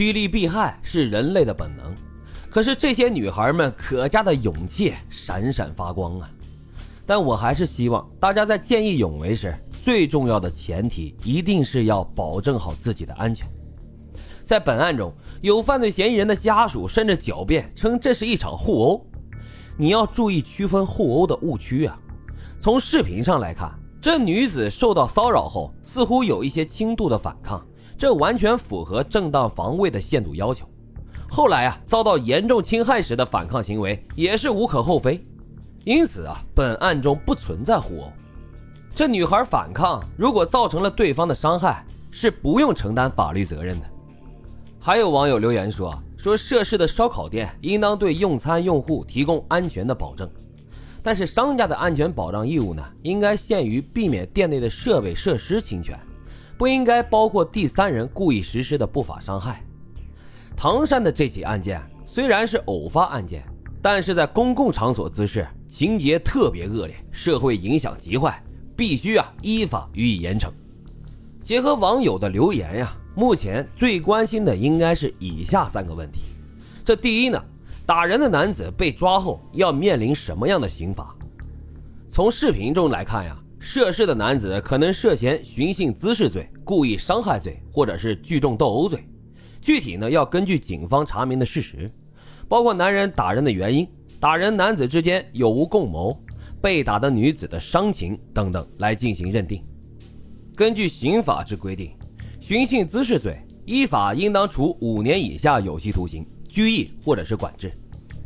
趋利避害是人类的本能，可是这些女孩们可嘉的勇气闪闪发光啊！但我还是希望大家在见义勇为时，最重要的前提一定是要保证好自己的安全。在本案中有犯罪嫌疑人的家属甚至狡辩称这是一场互殴，你要注意区分互殴的误区啊！从视频上来看，这女子受到骚扰后似乎有一些轻度的反抗。这完全符合正当防卫的限度要求。后来啊，遭到严重侵害时的反抗行为也是无可厚非。因此啊，本案中不存在互殴。这女孩反抗，如果造成了对方的伤害，是不用承担法律责任的。还有网友留言说，说涉事的烧烤店应当对用餐用户提供安全的保证，但是商家的安全保障义务呢，应该限于避免店内的设备设施侵权。不应该包括第三人故意实施的不法伤害。唐山的这起案件虽然是偶发案件，但是在公共场所滋事，情节特别恶劣，社会影响极坏，必须啊依法予以严惩。结合网友的留言呀，目前最关心的应该是以下三个问题：这第一呢，打人的男子被抓后要面临什么样的刑罚？从视频中来看呀。涉事的男子可能涉嫌寻衅滋事罪、故意伤害罪，或者是聚众斗殴罪。具体呢，要根据警方查明的事实，包括男人打人的原因、打人男子之间有无共谋、被打的女子的伤情等等来进行认定。根据刑法之规定，寻衅滋事罪依法应当处五年以下有期徒刑、拘役或者是管制；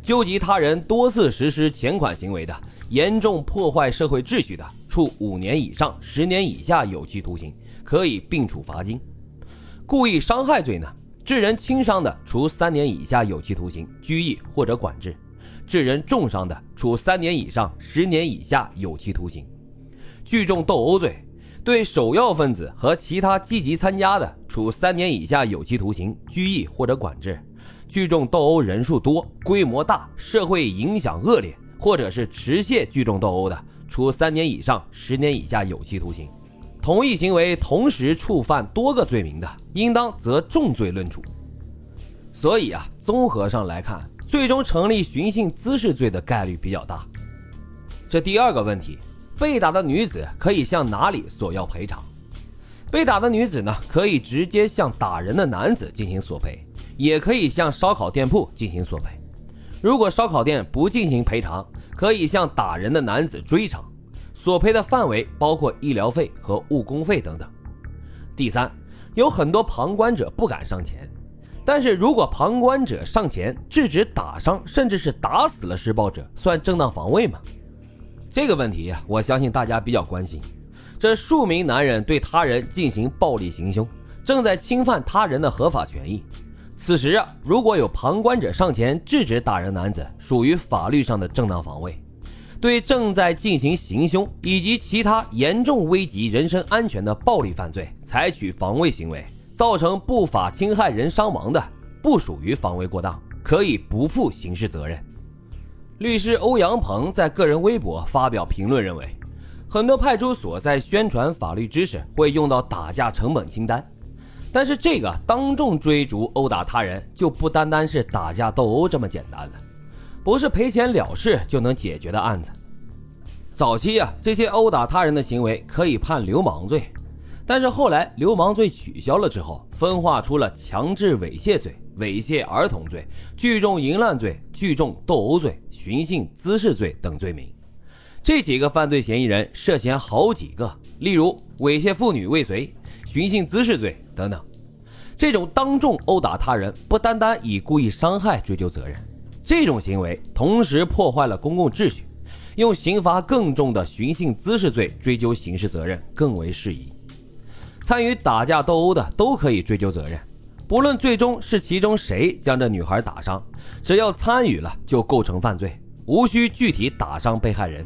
纠集他人多次实施前款行为的，严重破坏社会秩序的。处五年以上十年以下有期徒刑，可以并处罚金；故意伤害罪呢，致人轻伤的，处三年以下有期徒刑、拘役或者管制；致人重伤的，处三年以上十年以下有期徒刑；聚众斗殴罪，对首要分子和其他积极参加的，处三年以下有期徒刑、拘役或者管制；聚众斗殴人数多、规模大、社会影响恶劣，或者是持械聚众斗殴的。处三年以上十年以下有期徒刑，同一行为同时触犯多个罪名的，应当择重罪论处。所以啊，综合上来看，最终成立寻衅滋事罪的概率比较大。这第二个问题，被打的女子可以向哪里索要赔偿？被打的女子呢，可以直接向打人的男子进行索赔，也可以向烧烤店铺进行索赔。如果烧烤店不进行赔偿，可以向打人的男子追偿，索赔的范围包括医疗费和误工费等等。第三，有很多旁观者不敢上前，但是如果旁观者上前制止打伤甚至是打死了施暴者，算正当防卫吗？这个问题，我相信大家比较关心。这数名男人对他人进行暴力行凶，正在侵犯他人的合法权益。此时啊，如果有旁观者上前制止打人男子，属于法律上的正当防卫；对正在进行行凶以及其他严重危及人身安全的暴力犯罪采取防卫行为，造成不法侵害人伤亡的，不属于防卫过当，可以不负刑事责任。律师欧阳鹏在个人微博发表评论认为，很多派出所在宣传法律知识会用到打架成本清单。但是这个当众追逐殴打他人就不单单是打架斗殴这么简单了，不是赔钱了事就能解决的案子。早期啊，这些殴打他人的行为可以判流氓罪，但是后来流氓罪取消了之后，分化出了强制猥亵罪、猥亵儿童罪、聚众淫乱罪、聚众斗殴罪、寻衅滋事罪等罪名。这几个犯罪嫌疑人涉嫌好几个，例如猥亵妇女未遂。寻衅滋事罪等等，这种当众殴打他人，不单单以故意伤害追究责任，这种行为同时破坏了公共秩序，用刑罚更重的寻衅滋事罪追究刑事责任更为适宜。参与打架斗殴的都可以追究责任，不论最终是其中谁将这女孩打伤，只要参与了就构成犯罪，无需具体打伤被害人。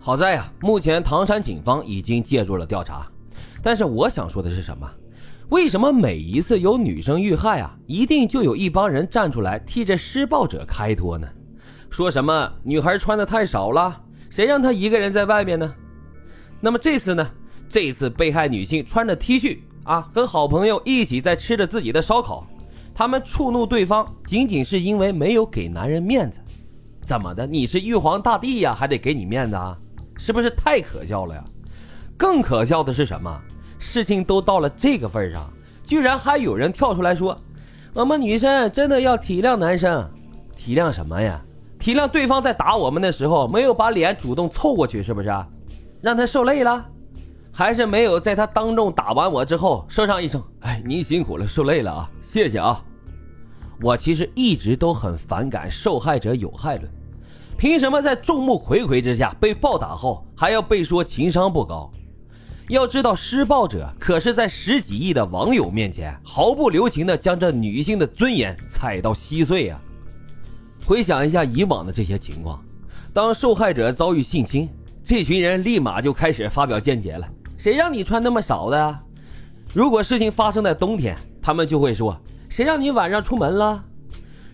好在呀，目前唐山警方已经介入了调查。但是我想说的是什么？为什么每一次有女生遇害啊，一定就有一帮人站出来替这施暴者开脱呢？说什么女孩穿的太少了，谁让她一个人在外面呢？那么这次呢？这次被害女性穿着 T 恤啊，和好朋友一起在吃着自己的烧烤，他们触怒对方仅仅是因为没有给男人面子。怎么的？你是玉皇大帝呀，还得给你面子啊？是不是太可笑了呀？更可笑的是什么？事情都到了这个份上，居然还有人跳出来说：“我们女生真的要体谅男生，体谅什么呀？体谅对方在打我们的时候没有把脸主动凑过去，是不是？让他受累了，还是没有在他当众打完我之后说上一声：‘哎，您辛苦了，受累了啊，谢谢啊。’我其实一直都很反感受害者有害论，凭什么在众目睽睽之下被暴打后还要被说情商不高？”要知道，施暴者可是在十几亿的网友面前毫不留情地将这女性的尊严踩到稀碎啊！回想一下以往的这些情况，当受害者遭遇性侵，这群人立马就开始发表见解了：“谁让你穿那么少的？”如果事情发生在冬天，他们就会说：“谁让你晚上出门了？”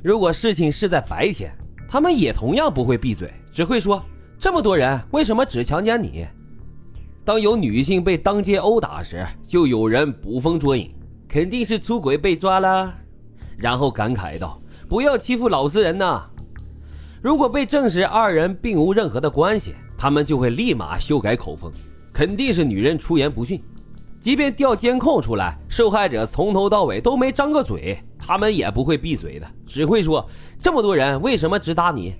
如果事情是在白天，他们也同样不会闭嘴，只会说：“这么多人，为什么只强奸你？”当有女性被当街殴打时，就有人捕风捉影，肯定是出轨被抓了，然后感慨道：“不要欺负老实人呐！”如果被证实二人并无任何的关系，他们就会立马修改口风，肯定是女人出言不逊。即便调监控出来，受害者从头到尾都没张过嘴，他们也不会闭嘴的，只会说：“这么多人，为什么只打你？”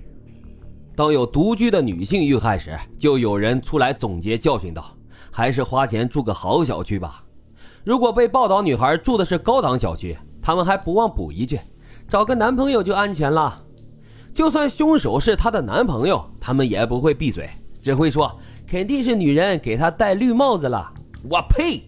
当有独居的女性遇害时，就有人出来总结教训道。还是花钱住个好小区吧。如果被报道女孩住的是高档小区，他们还不忘补一句：“找个男朋友就安全了。”就算凶手是她的男朋友，他们也不会闭嘴，只会说：“肯定是女人给他戴绿帽子了。”我呸！